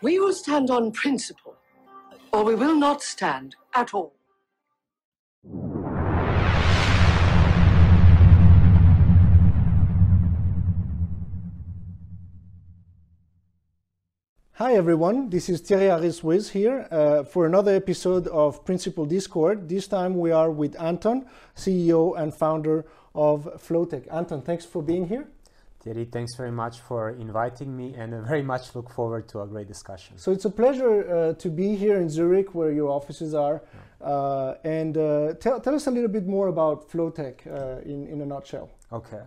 We will stand on principle, or we will not stand at all. Hi everyone, this is Thierry Harris-Wiz here uh, for another episode of Principal Discord. This time we are with Anton, CEO and founder of Flovtec. Anton, thanks for being here. Thierry, thanks very much for inviting me and I very much look forward to a great discussion. So it's a pleasure uh, to be here in Zurich where your offices are. Yeah. Uh, and uh, tell, tell us a little bit more about Flovtec uh, in, in a nutshell. Okay.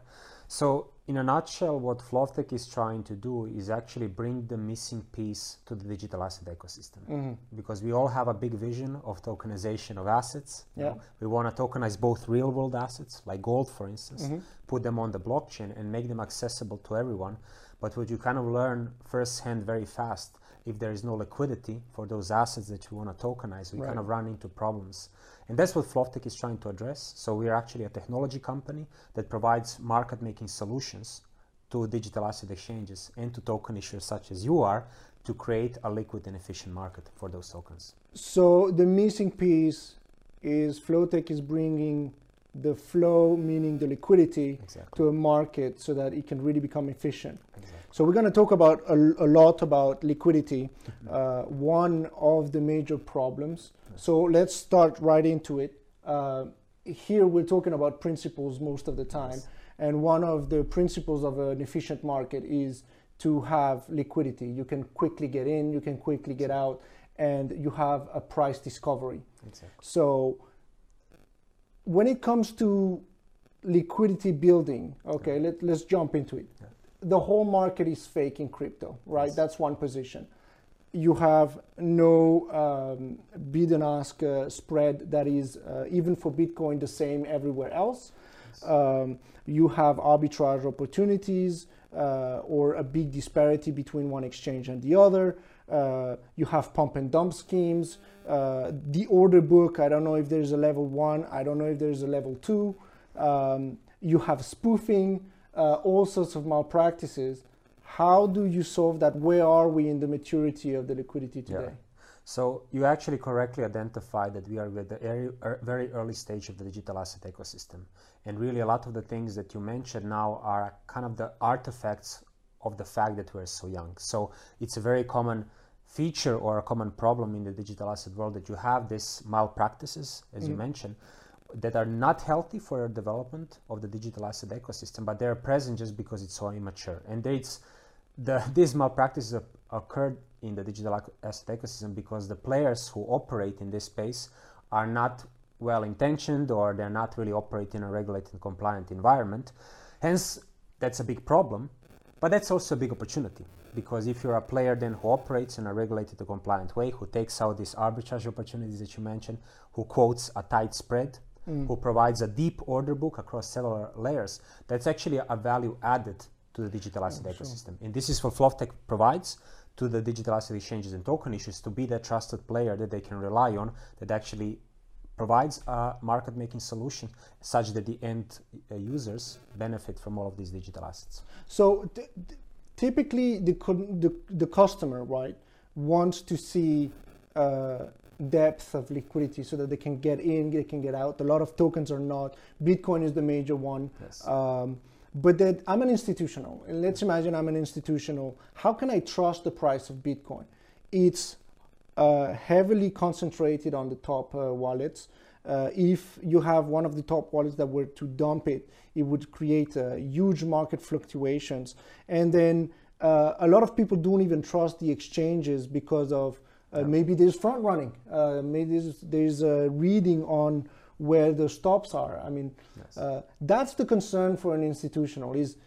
So in a nutshell, what Flovtec is trying to do is actually bring the missing piece to the digital asset ecosystem. Mm-hmm. Because we all have a big vision of tokenization of assets. Yeah. You know, we want to tokenize both real world assets, like gold, for instance, mm-hmm. put them on the blockchain and make them accessible to everyone. But what you kind of learn firsthand very fast, if there is no liquidity for those assets that you want to tokenize, we right. kind of run into problems. And that's what Flovtec is trying to address. So we are actually a technology company that provides market making solutions to digital asset exchanges and to token issuers such as you are to create a liquid and efficient market for those tokens. So the missing piece is Flovtec is bringing the flow, meaning the liquidity, exactly. to a market so that it can really become efficient. Exactly. So we're going to talk about a, a lot about liquidity, uh, one of the major problems. So let's start right into it. Uh, here we're talking about principles most of the time, yes. and one of the principles of an efficient market is to have liquidity. You can quickly get in, you can quickly get out, and you have a price discovery. Exactly. So when it comes to liquidity building, okay, yeah. let, let's jump into it. Yeah the whole market is fake in crypto, right? Yes. That's one position. You have no um, bid and ask uh, spread that is, uh, even for Bitcoin, the same everywhere else. Yes. Um, you have arbitrage opportunities uh, or a big disparity between one exchange and the other. Uh, you have pump and dump schemes. Uh, the order book, I don't know if there's a level one, I don't know if there's a level two. Um, you have spoofing uh, all sorts of malpractices. How do you solve that? Where are we in the maturity of the liquidity today? Yeah. So you actually correctly identified that we are at the er, very early stage of the digital asset ecosystem. And really a lot of the things that you mentioned now are kind of the artifacts of the fact that we're so young. So it's a very common feature or a common problem in the digital asset world that you have these malpractices, as mm. you mentioned, that are not healthy for the development of the digital asset ecosystem, but they're present just because it's so immature. And it's the, these malpractices occurred in the digital asset ecosystem because the players who operate in this space are not well intentioned or they're not really operating in a regulated and compliant environment. Hence, that's a big problem, but that's also a big opportunity because if you're a player then who operates in a regulated and compliant way, who takes out these arbitrage opportunities that you mentioned, who quotes a tight spread, mm. who provides a deep order book across several layers, that's actually a value added to the digital asset oh, ecosystem. Sure. And this is what Flovtec provides to the digital asset exchanges and token issues to be that trusted player that they can rely on that actually provides a market making solution such that the end uh, users benefit from all of these digital assets. So typically the, the, the customer, right, wants to see uh, depth of liquidity so that they can get in, they can get out. A lot of tokens are not. Bitcoin is the major one. Yes. Um, but that I'm an institutional. And let's imagine I'm an institutional. How can I trust the price of Bitcoin? It's uh, heavily concentrated on the top uh, wallets. Uh, if you have one of the top wallets that were to dump it, it would create uh, huge market fluctuations. And then uh, a lot of people don't even trust the exchanges because of uh, maybe there's front running. Uh, maybe there's, there's a reading on where the stops are. I mean, yes. uh, that's the concern for an institutional is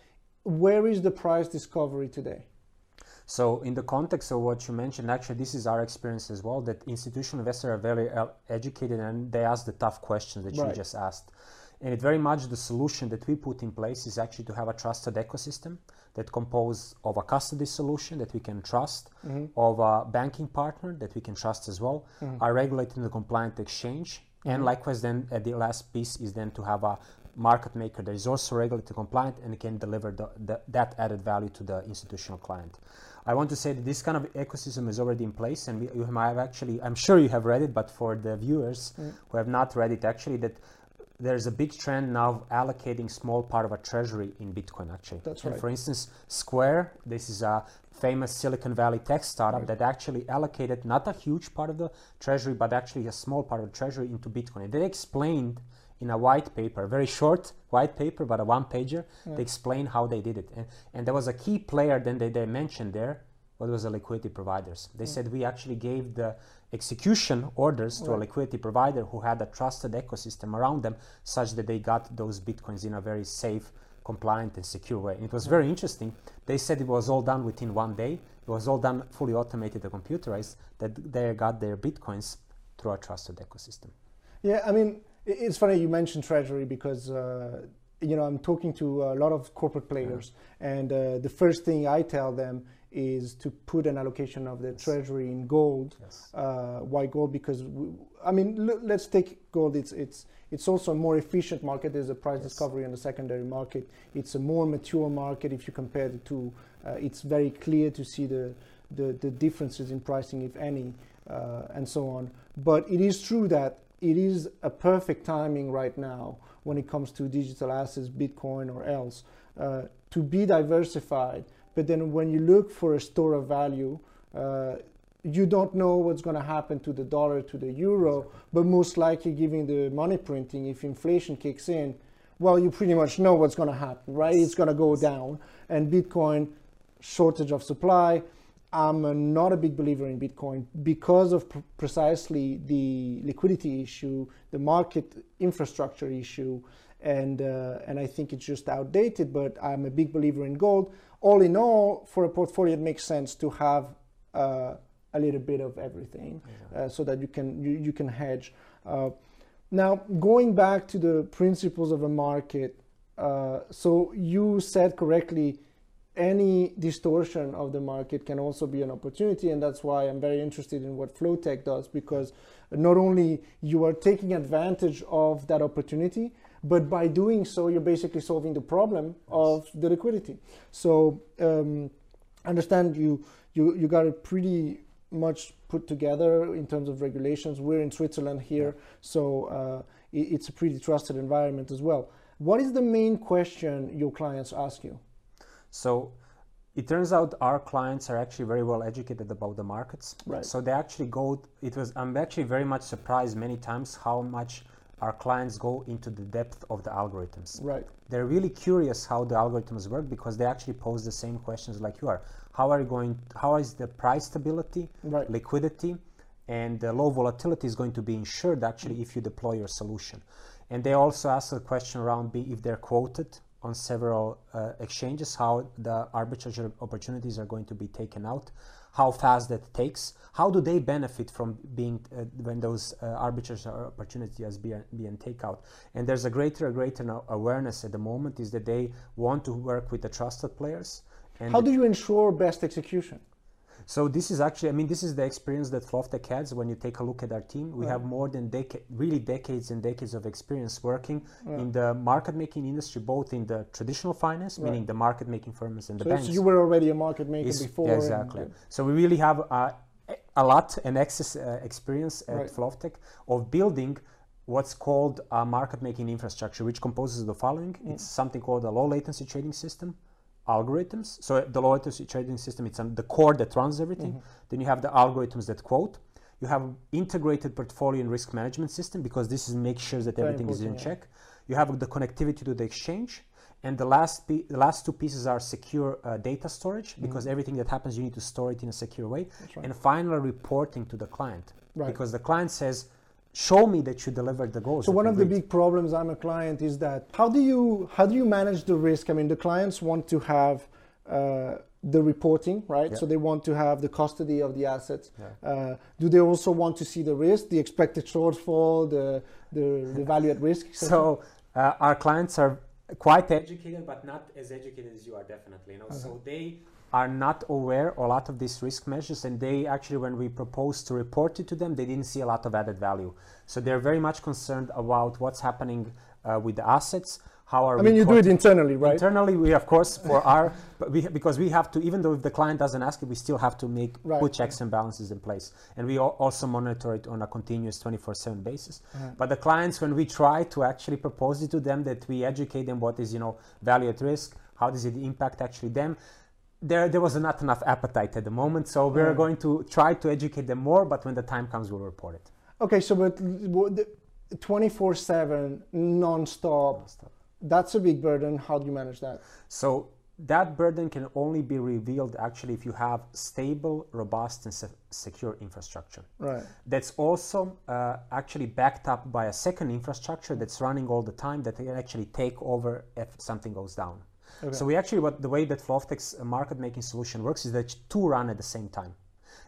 where is the price discovery today? So in the context of what you mentioned, actually this is our experience as well, that institutional investors are very educated and they ask the tough questions that right. you just asked. And it very much the solution that we put in place is actually to have a trusted ecosystem that compose of a custody solution that we can trust, mm-hmm. of a banking partner that we can trust as well, mm-hmm. a regulated and compliant exchange, mm-hmm. and likewise then uh, the last piece is then to have a market maker that is also regulated compliant and can deliver the, the, that added value to the institutional client. I want to say that this kind of ecosystem is already in place, and we, you have actually, I'm sure you have read it, but for the viewers mm. who have not read it, actually, that there's a big trend now of allocating small part of a treasury in Bitcoin. Actually, that's and right. For instance, Square, this is a famous Silicon Valley tech startup right. that actually allocated not a huge part of the treasury, but actually a small part of the treasury into Bitcoin. And they explained in a white paper, very short white paper, but a one pager. Yeah. They explain how they did it. And, and there was a key player then they, they mentioned there, what was the liquidity providers. They yeah. said we actually gave the execution orders right. to a liquidity provider who had a trusted ecosystem around them such that they got those bitcoins in a very safe, compliant, and secure way. And it was very interesting. They said it was all done within one day. It was all done fully automated and computerized that they got their bitcoins through a trusted ecosystem. Yeah, I mean, it's funny you mentioned treasury because uh, you know I'm talking to a lot of corporate players, yeah. and uh, the first thing I tell them is to put an allocation of the yes. treasury in gold. Yes. Uh, why gold? Because we, I mean, l- let's take gold. It's it's it's also a more efficient market. There's a price yes. discovery in the secondary market. It's a more mature market if you compare the two. Uh, it's very clear to see the, the the differences in pricing, if any, uh, and so on. But it is true that it is a perfect timing right now when it comes to digital assets, Bitcoin or else, uh, to be diversified. But then when you look for a store of value, uh, you don't know what's going to happen to the dollar, to the euro, but most likely, given the money printing, if inflation kicks in, well, you pretty much know what's going to happen, right? It's going to go down. And Bitcoin, shortage of supply, I'm not a big believer in Bitcoin because of pr- precisely the liquidity issue, the market infrastructure issue, and uh, and I think it's just outdated. But I'm a big believer in gold. All in all, for a portfolio, it makes sense to have uh, a little bit of everything, yeah. uh, so that you can you, you can hedge. Uh, now, going back to the principles of a market, uh, so you said correctly any distortion of the market can also be an opportunity and that's why i'm very interested in what Flovtec does because not only you are taking advantage of that opportunity but by doing so you're basically solving the problem yes. of the liquidity so um, understand you you you got it pretty much put together in terms of regulations we're in switzerland here yeah. so uh, it, it's a pretty trusted environment as well what is the main question your clients ask you so it turns out our clients are actually very well educated about the markets. Right. So they actually go. It was. I'm actually very much surprised many times how much our clients go into the depth of the algorithms. Right. They're really curious how the algorithms work because they actually pose the same questions like you are. How are you going? How is the price stability, right. liquidity, and the low volatility is going to be ensured actually if you deploy your solution? And they also ask a question around B if they're quoted on several uh, exchanges, how the arbitrage opportunities are going to be taken out, how fast that takes, how do they benefit from being uh, when those uh, arbitrage opportunities be being taken out. And there's a greater greater awareness at the moment is that they want to work with the trusted players. How do you ensure best execution? So this is actually, I mean, this is the experience that Flovtec has. When you take a look at our team, we have more than decade, really decades and decades of experience working in the market making industry, both in the traditional finance, right. meaning the market making firms and the so banks. So you were already a market maker is, before. Yeah, exactly. So we really have a, a lot and excess uh, experience at right. Of building what's called a market making infrastructure, which composes the following. Mm. It's something called a low latency trading system algorithms. So the latency trading system, it's the core that runs everything. Mm-hmm. Then you have the algorithms that quote. You have integrated portfolio and risk management system because this is make sure that Very everything is in yeah. check. You have the connectivity to the exchange. And the last, the last two pieces are secure uh, data storage mm-hmm. because everything that happens, you need to store it in a secure way. Right. And final reporting to the client right. because the client says, show me that you delivered the goals. So one of the big problems I'm a client is that how do you how do you manage the risk? I mean, the clients want to have uh, the reporting, right? Yeah. So they want to have the custody of the assets. Yeah. Uh, do they also want to see the risk, the expected shortfall, the the, the value at risk? So uh, our clients are quite educated, but not as educated as you are, definitely. You know, okay. so they are not aware of a lot of these risk measures and they actually when we proposed to report it to them they didn't see a lot of added value so they're very much concerned about what's happening uh, with the assets how are we I mean, you do it internally, right? Internally, we of course for our but we because we have to even though if the client doesn't ask it, we still have to make Right. put checks and balances in place, and we also monitor it on a continuous 24/7 basis. But the clients, when we try to actually propose it to them, that we educate them what is you know value at risk, how does it impact actually them. There, there was not enough appetite at the moment, so we're Right. going to try to educate them more. But when the time comes, we'll report it. Okay, so but twenty four seven non-stop, that's a big burden. How do you manage that? So that burden can only be revealed actually if you have stable, robust, and se- secure infrastructure. Right. That's also uh, actually backed up by a second infrastructure that's running all the time that can actually take over if something goes down. So we actually, what the way that Flovtec's market making solution works is that two run at the same time.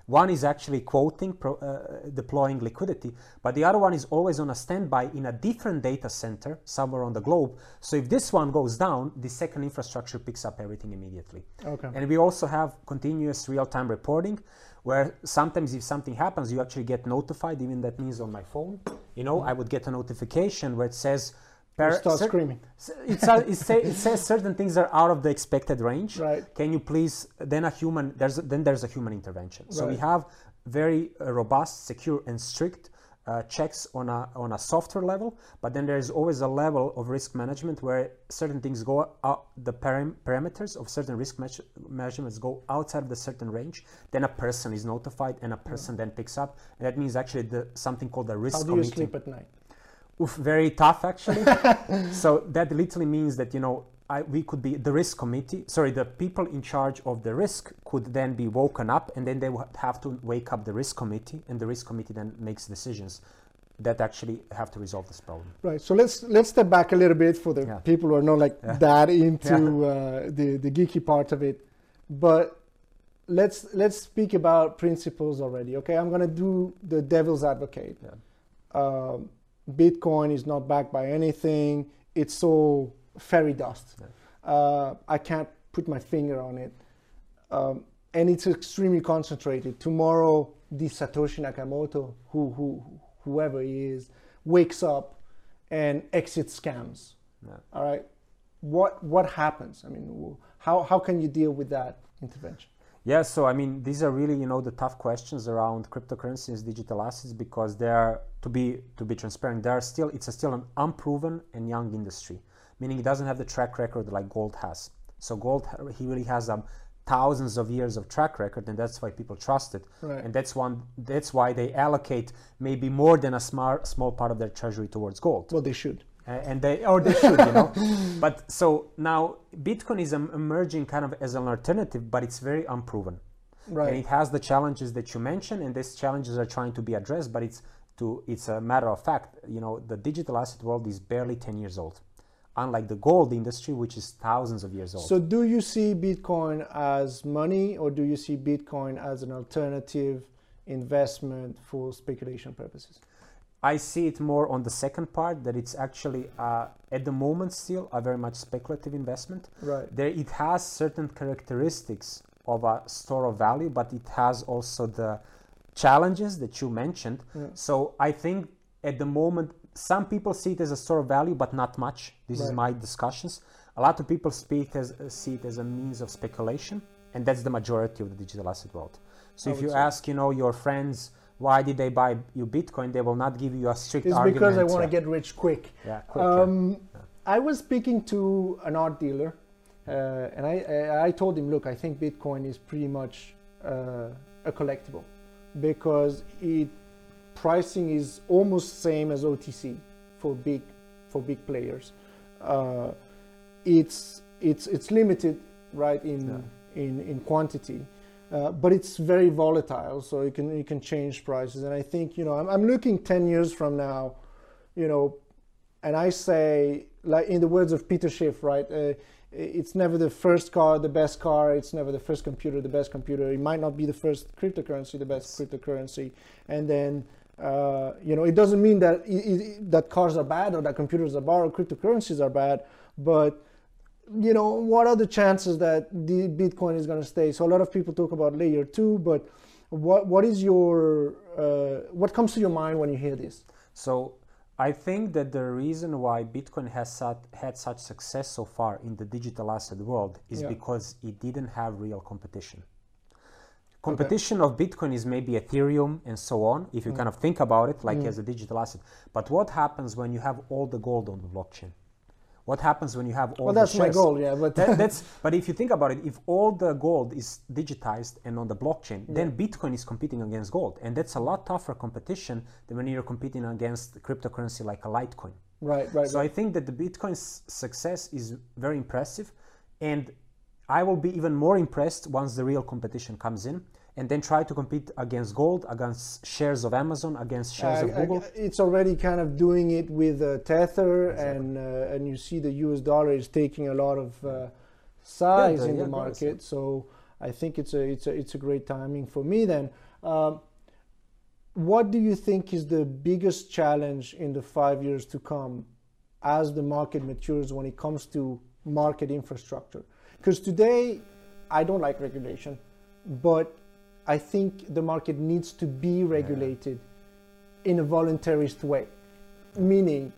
One is actually quoting, pro, uh, deploying liquidity, but the other one is always on a standby in a different data center somewhere on the globe. So if this one goes down, the second infrastructure picks up everything immediately. Okay. And we also have continuous real-time reporting, where sometimes if something happens, you actually get notified. Even that means on my phone, you know, I would get a notification where it says. You start cer- screaming. A, it, say, it says certain things are out of the expected range. Right. Can you please? Then a human. There's then there's a human intervention. So we have very uh, robust, secure, and strict uh, checks on a on a software level. But then there is always a level of risk management where certain things go out. The param- parameters of certain risk meas- measurements go outside of the certain range. Then a person is notified, and a person then picks up. And that means actually the something called the risk How do you committee. sleep at night? Oof, very tough actually. so that literally means that you know I, we could be the risk committee. Sorry, the people in charge of the risk could then be woken up, and then they would have to wake up the risk committee, and the risk committee then makes decisions that actually have to resolve this problem. Right. So let's let's step back a little bit for the Yeah. people who are not like Yeah. that into uh, the the geeky part of it, but let's let's speak about principles already. Okay, I'm gonna do the devil's advocate. Yeah. Um, Bitcoin is not backed by anything. It's all fairy dust. Uh, I can't put my finger on it, um, and it's extremely concentrated. Tomorrow, the Satoshi Nakamoto, who who whoever he is, wakes up and exits scams. Yeah. All right, what what happens? I mean, how how can you deal with that intervention? Yeah, so I mean, these are really you know the tough questions around cryptocurrencies, digital assets, because they are to be to be transparent. They are still it's a still an unproven and young industry, meaning it doesn't have the track record like gold has. So gold he really has um, thousands of years of track record, and that's why people trust it. Right. And that's one that's why they allocate maybe more than a small small part of their treasury towards gold. Well, they should. Uh, and they or they should you know but so now bitcoin is emerging kind of as an alternative but it's very unproven Right. and it has the challenges that you mentioned and these challenges are trying to be addressed but it's to it's a matter of fact you know the digital asset world is barely 10 years old unlike the gold industry which is thousands of years old So, do you see Bitcoin as money, or do you see Bitcoin as an alternative investment for speculation purposes? I see it more on the second part that it's actually uh, at the moment still a very much speculative investment. Right. There it has certain characteristics of a store of value, but it has also the challenges that you mentioned. Yeah. So I think at the moment some people see it as a store of value, but not much. This is my discussions. A lot of people speak as see it as a means of speculation, and that's the majority of the digital asset world. So I if you say. ask, you know, your friends why did they buy you Bitcoin, they will not give you a strict It's argument. because I want to yeah. get rich quick. yeah, quick, yeah. Um, I was speaking to an art dealer, uh, and I, I told him, look, I think Bitcoin is pretty much uh, a collectible because it pricing is almost same as OTC for big for big players. Uh, it's it's it's limited, right in in in quantity. Uh, but it's very volatile, so you can you can change prices. And I think you know I'm, I'm looking ten years from now, you know, and I say like in the words of Peter Schiff, right? Uh, it's never the first car, the best car. It's never the first computer, the best computer. It might not be the first cryptocurrency, the best cryptocurrency. And then uh, you know it doesn't mean that i i that cars are bad or that computers are bad or cryptocurrencies are bad, but you know, what are the chances that the Bitcoin is going to stay? So a lot of people talk about layer two, but what what is your uh, what comes to your mind when you hear this? So I think that the reason why Bitcoin has sat, had such success so far in the digital asset world is Yeah. because it didn't have real competition. Competition of Bitcoin is maybe Ethereum and so on, if you Mm. kind of think about it like as a digital asset. But what happens when you have all the gold on the blockchain? What happens when you have all Well, the that's my goal, yeah. But That- that's but if you think about it, if all the gold is digitized and on the blockchain, then Bitcoin is competing against gold, and that's a lot tougher competition than when you're competing against cryptocurrency like a Litecoin. right, right. So I think that the Bitcoin's success is very impressive, and I will be even more impressed once the real competition comes in, and then try to compete against gold, against shares of Amazon, against shares Uh, of Google. it's already kind of doing it with uh, Tether, and uh, and you see the U.S. dollar is taking a lot of uh, size the- in yeah, the market. So I think it's a it's a it's a great timing for me. Then, um, what do you think is the biggest challenge in the five years to come as the market matures when it comes to market infrastructure? Because today, I don't like regulation, but I think the market needs to be regulated in a voluntarist way, meaning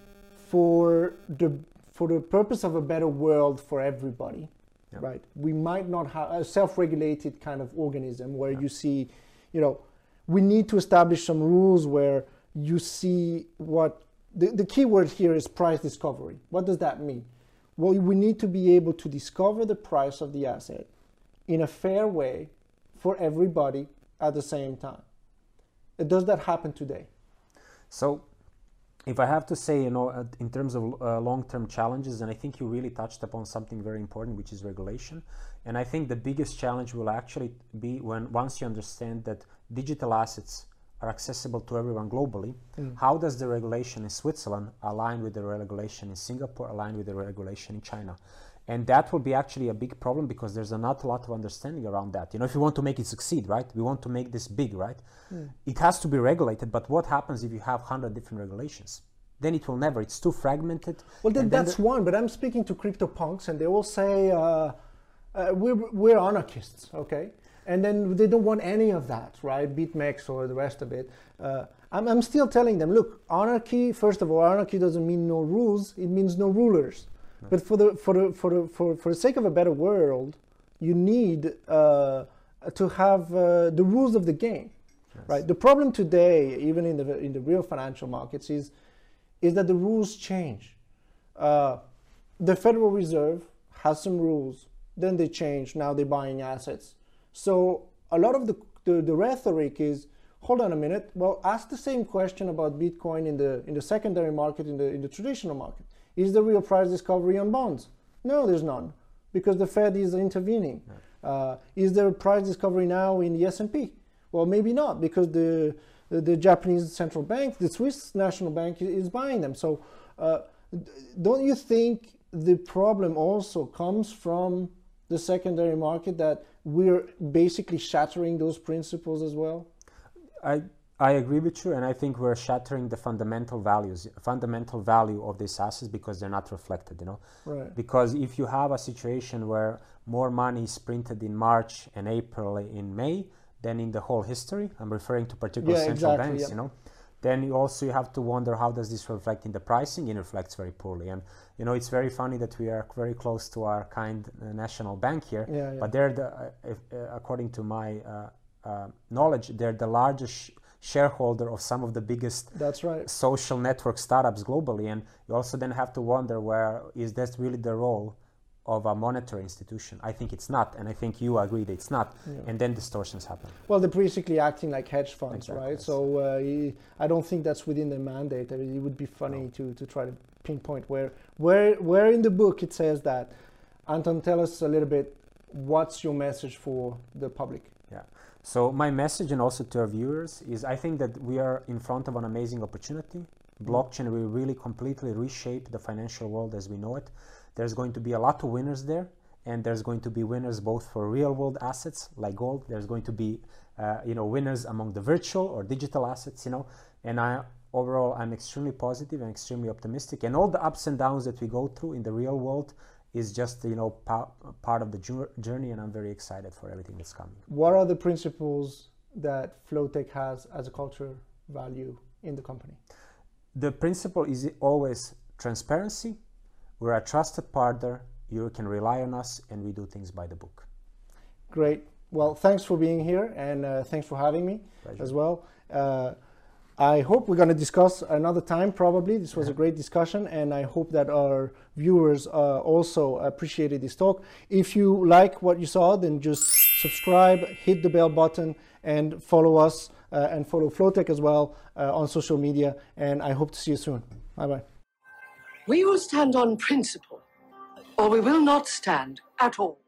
for the for the purpose of a better world for everybody, Yeah. right? We might not have a self-regulated kind of organism where you see, you know, we need to establish some rules where you see what the, the key word here is price discovery. What does that mean? Well, we need to be able to discover the price of the asset in a fair way for everybody at the same time. Does that happen today? So, if I have to say, you know, uh, in terms of uh, long-term challenges, and I think you really touched upon something very important, which is regulation. And I think the biggest challenge will actually be when once you understand that digital assets are accessible to everyone globally, how does the regulation in Switzerland align with the regulation in Singapore, align with the regulation in China? And that will be actually a big problem because there's not a lot of understanding around that. You know, if you want to make it succeed, right? We want to make this big, right? It has to be regulated, but what happens if you have 100 different regulations? Then it will never, it's too fragmented. Well, then then that's the- one. But I'm speaking to crypto punks, and they all say uh, uh, we're we're anarchists, okay? And then they don't want any of that, right? BitMEX or the rest of it. Uh, I'm, I'm still telling them, look, anarchy. First of all, anarchy doesn't mean no rules; it means no rulers. But for the for the for the for, for the sake of a better world, you need uh, to have uh, the rules of the game, right? The problem today, even in the in the real financial markets, is is that the rules change. Uh, the Federal Reserve has some rules, then they change. Now they're buying assets. So a lot of the, the, the rhetoric is, hold on a minute. Well, ask the same question about Bitcoin in the in the secondary market, in the in the traditional market. Is there real price discovery on bonds? No, there's none, because the Fed is intervening. Uh, is there price discovery now in the S&P? Well, maybe not, because the the, the Japanese central bank, the Swiss national bank, i- is buying them. So, uh, don't you think the problem also comes from the secondary market that we're basically shattering those principles as well? I I agree with you, and I think we're shattering the fundamental values, fundamental value of these assets because they're not reflected. You know, Right. because if you have a situation where more money is printed in March and April in May than in the whole history, I'm referring to particular Yeah, central exactly, banks. yeah. You know, then you also you have to wonder how does this reflect in the pricing? It reflects very poorly, and you know it's very funny that we are very close to our kind uh, national bank here, Yeah, but they're the, uh, if, uh, according to my uh, uh, knowledge, they're the largest shareholder of some of the biggest That's right. social network startups globally and you also then have to wonder where is that really the role of a monetary institution i think it's not and i think you agree that it's not and then distortions happen Well, they're basically acting like hedge funds, Exactly, right? So uh, I don't think that's within the mandate. I mean, it would be funny to, to try to pinpoint where, where, where in the book it says that. Anton, tell us a little bit. What's your message for the public? yeah so my message and also to our viewers is i think that we are in front of an amazing opportunity. Blockchain will really completely reshape the financial world as we know it. There's going to be a lot of winners there and there's going to be winners both for real world assets like gold. There's going to be uh, you know winners among the virtual or digital assets you know. And i overall i'm extremely positive and extremely optimistic. And all the ups and downs that we go through in the real world is just you know pa- part of the jour- journey and i'm very excited for everything that's coming What are the principles that Flovtec has as a culture value in the company? the principle is always transparency. We're a trusted partner. You can rely on us, and we do things by the book. Great. Well, thanks for being here, and uh, thanks for having me Pleasure. as well. Uh, I hope we're going to discuss another time. Probably this was a great discussion, and I hope that our viewers uh, also appreciated this talk. If you like what you saw, then just subscribe, hit the bell button, and follow us uh, and follow Flovtec as well uh, on social media. And I hope to see you soon. Bye bye. We will stand on principle, or we will not stand at all.